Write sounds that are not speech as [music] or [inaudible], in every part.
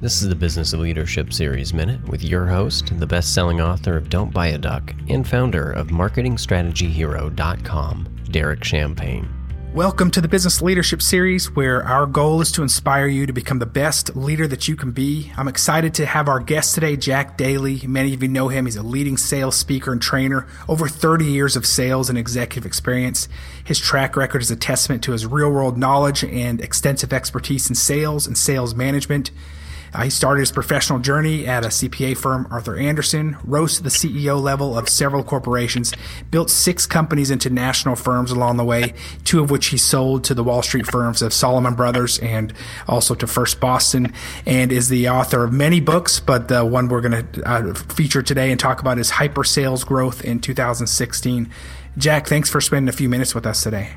This is the Business of Leadership Series Minute with your host, the best selling author of Don't Buy a Duck and founder of MarketingStrategyHero.com, Derek Champagne. Welcome to the Business Leadership Series, where our goal is to inspire you to become the best leader that you can be. I'm excited to have our guest today, Jack Daly. Many of you know him. He's a leading sales speaker and trainer, over 30 years of sales and executive experience. His track record is a testament to his real world knowledge and extensive expertise in sales and sales management. Uh, he started his professional journey at a CPA firm, Arthur Andersen, rose to the CEO level of several corporations, built six companies into national firms along the way, two of which he sold to the Wall Street firms of Salomon Brothers and also to First Boston, and is the author of many books, but the one we're going to uh, feature today and talk about is Hyper Sales Growth in 2016. Jack, thanks for spending a few minutes with us today.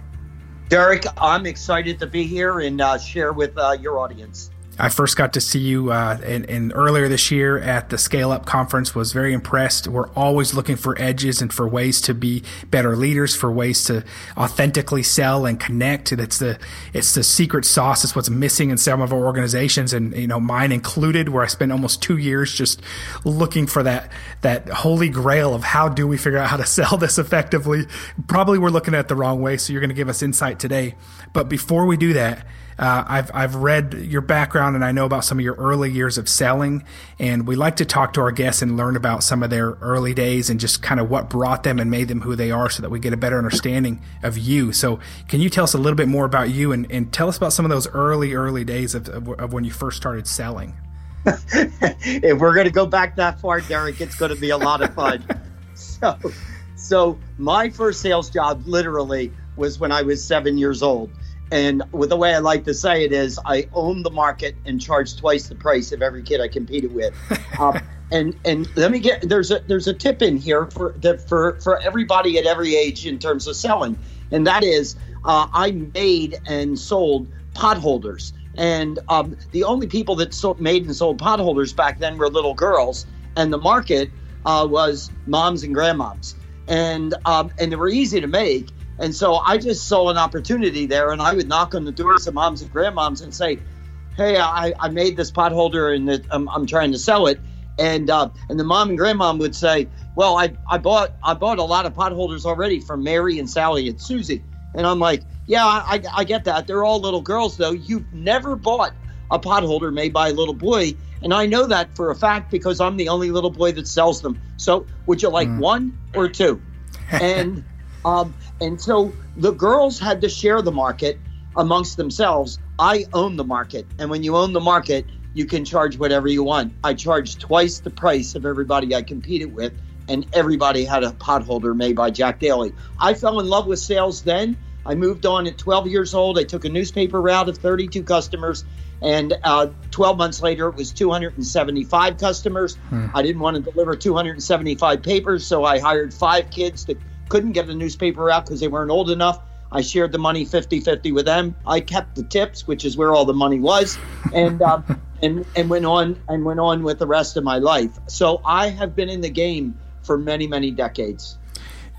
Derek, I'm excited to be here and uh, share with uh, your audience. I first got to see you uh, in, in, earlier this year at the Scale Up conference. Was very impressed. We're always looking for edges and for ways to be better leaders, for ways to authentically sell and connect. That's the it's the secret sauce. It's what's missing in some of our organizations, and you know mine included. Where I spent almost two years just looking for that that holy grail of how do we figure out how to [laughs] sell this effectively. Probably we're looking at the wrong way. So you're going to give us insight today. But before we do that uh, I've I've read your background and I know about some of your early years of selling, and we like to talk to our guests and learn about some of their early days and just kind of what brought them and made them who they are, so that we get a better understanding of you. So, can you tell us a little bit more about you and, and tell us about some of those early early days of, of, of when you first started selling? [laughs] if we're going to go back that far, Derek, it's going to be a lot of fun. [laughs] so, so my first sales job literally was when I was seven years old. And with the way I like to say it is, I own the market and charge twice the price of every kid I competed with. [laughs] um, and and let me get there's a there's a tip in here for that for for everybody at every age in terms of selling, and that is uh, I made and sold potholders. And um, the only people that sold, made and sold potholders back then were little girls, and the market uh, was moms and grandmoms, and um, and they were easy to make and so I just saw an opportunity there, and I would knock on the doors of moms and grandmoms and say, "Hey, I, I made this potholder, and it, I'm, I'm trying to sell it." And uh, and the mom and grandmom would say, "Well, I, I bought I bought a lot of potholders already from Mary and Sally and Susie." And I'm like, "Yeah, I, I get that. They're all little girls, though. You've never bought a potholder made by a little boy." And I know that for a fact because I'm the only little boy that sells them. So, would you like mm. one or two? And [laughs] um, and so the girls had to share the market amongst themselves. I own the market. And when you own the market, you can charge whatever you want. I charged twice the price of everybody I competed with, and everybody had a potholder made by Jack Daly. I fell in love with sales then. I moved on at 12 years old. I took a newspaper route of 32 customers, and uh, 12 months later, it was 275 customers. Hmm. I didn't want to deliver 275 papers, so I hired five kids to couldn't get a newspaper out because they weren't old enough. I shared the money 50 50 with them. I kept the tips, which is where all the money was, and, uh, [laughs] and, and went on and went on with the rest of my life. So I have been in the game for many, many decades.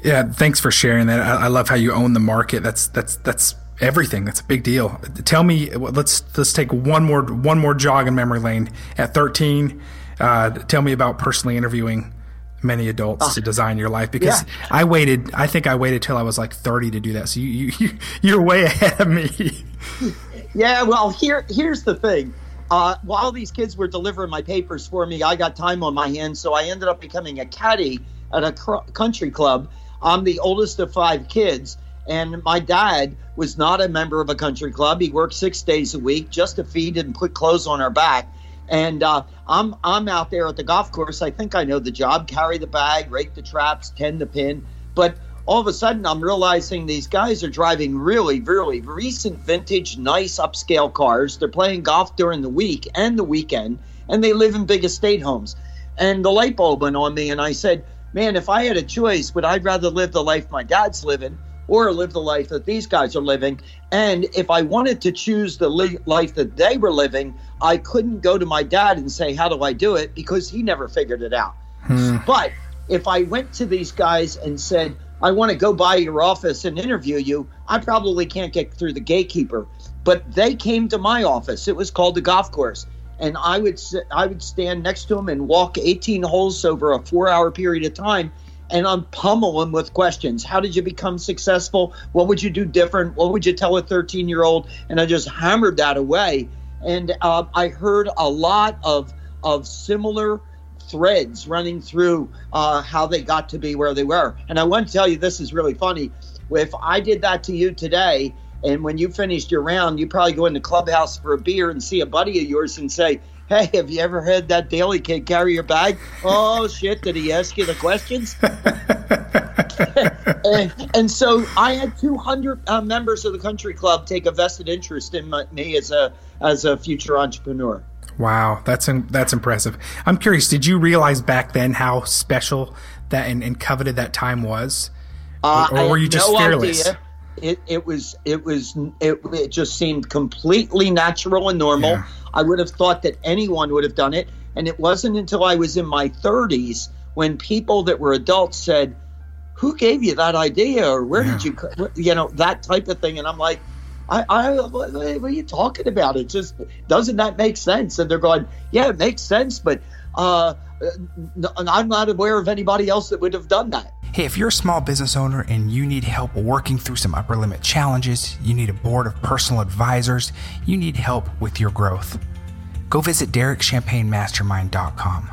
Yeah, thanks for sharing that. I, I love how you own the market. That's that's that's everything. That's a big deal. Tell me, let's let's take one more one more jog in memory lane. At 13, uh, tell me about personally interviewing many adults uh, to design your life because yeah. I waited. I think I waited till I was like 30 to do that. So you you you're way ahead of me. [laughs] yeah. Well, here here's the thing. Uh, while these kids were delivering my papers for me, I got time on my hands, so I ended up becoming a caddy at a cr- country club. I'm the oldest of five kids, and my dad was not a member of a country club. He worked six days a week just to feed and put clothes on our back. And uh, I'm I'm out there at the golf course. I think I know the job: carry the bag, rake the traps, tend the pin. But all of a sudden, I'm realizing these guys are driving really, really recent vintage, nice upscale cars. They're playing golf during the week and the weekend, and they live in big estate homes. And the light bulb went on me, and I said, "Man, if I had a choice, would I rather live the life my dad's living?" or live the life that these guys are living. And if I wanted to choose the li- life that they were living, I couldn't go to my dad and say, How do I do it? because he never figured it out. Hmm. But if I went to these guys and said, I want to go by your office and interview you, I probably can't get through the gatekeeper. But they came to my office. It was called the golf course. and I would I would stand next to them and walk 18 holes over a four hour period of time, and I'm pummel him with questions. How did you become successful? What would you do different? What would you tell a 13 year old? And I just hammered that away, and uh, I heard a lot of of similar threads running through uh, how they got to be where they were. And I want to tell you, this is really funny. If I did that to you today, and when you finished your round, you probably go into the clubhouse for a beer and see a buddy of yours and say, Hey, have you ever had that Daly kid carry your bag? [laughs] Oh, shit. Did he ask you the questions? [laughs] and, and, so I had 200 uh, members of the country club take a vested interest in my, me as a, as a future entrepreneur. Wow, that's that's impressive. I'm curious, did you realize back then how special that and, and coveted that time was? Uh, or, were you just no fearless? Idea it, it was it was it, it just seemed completely natural and normal. Yeah. I would have thought that anyone would have done it, and it wasn't until I was in my 30s when people that were adults said, "Who gave you that idea?" or "Where yeah. did you?" You know that type of thing, and I'm like. I, I, what are you talking about? It just doesn't that make sense? And they're going, yeah, it makes sense, but uh, I'm not aware of anybody else that would have done that. Hey, if you're a small business owner and you need help working through some upper limit challenges, you need a board of personal advisors, you need help with your growth, go visit DerekChampagneMastermind.com.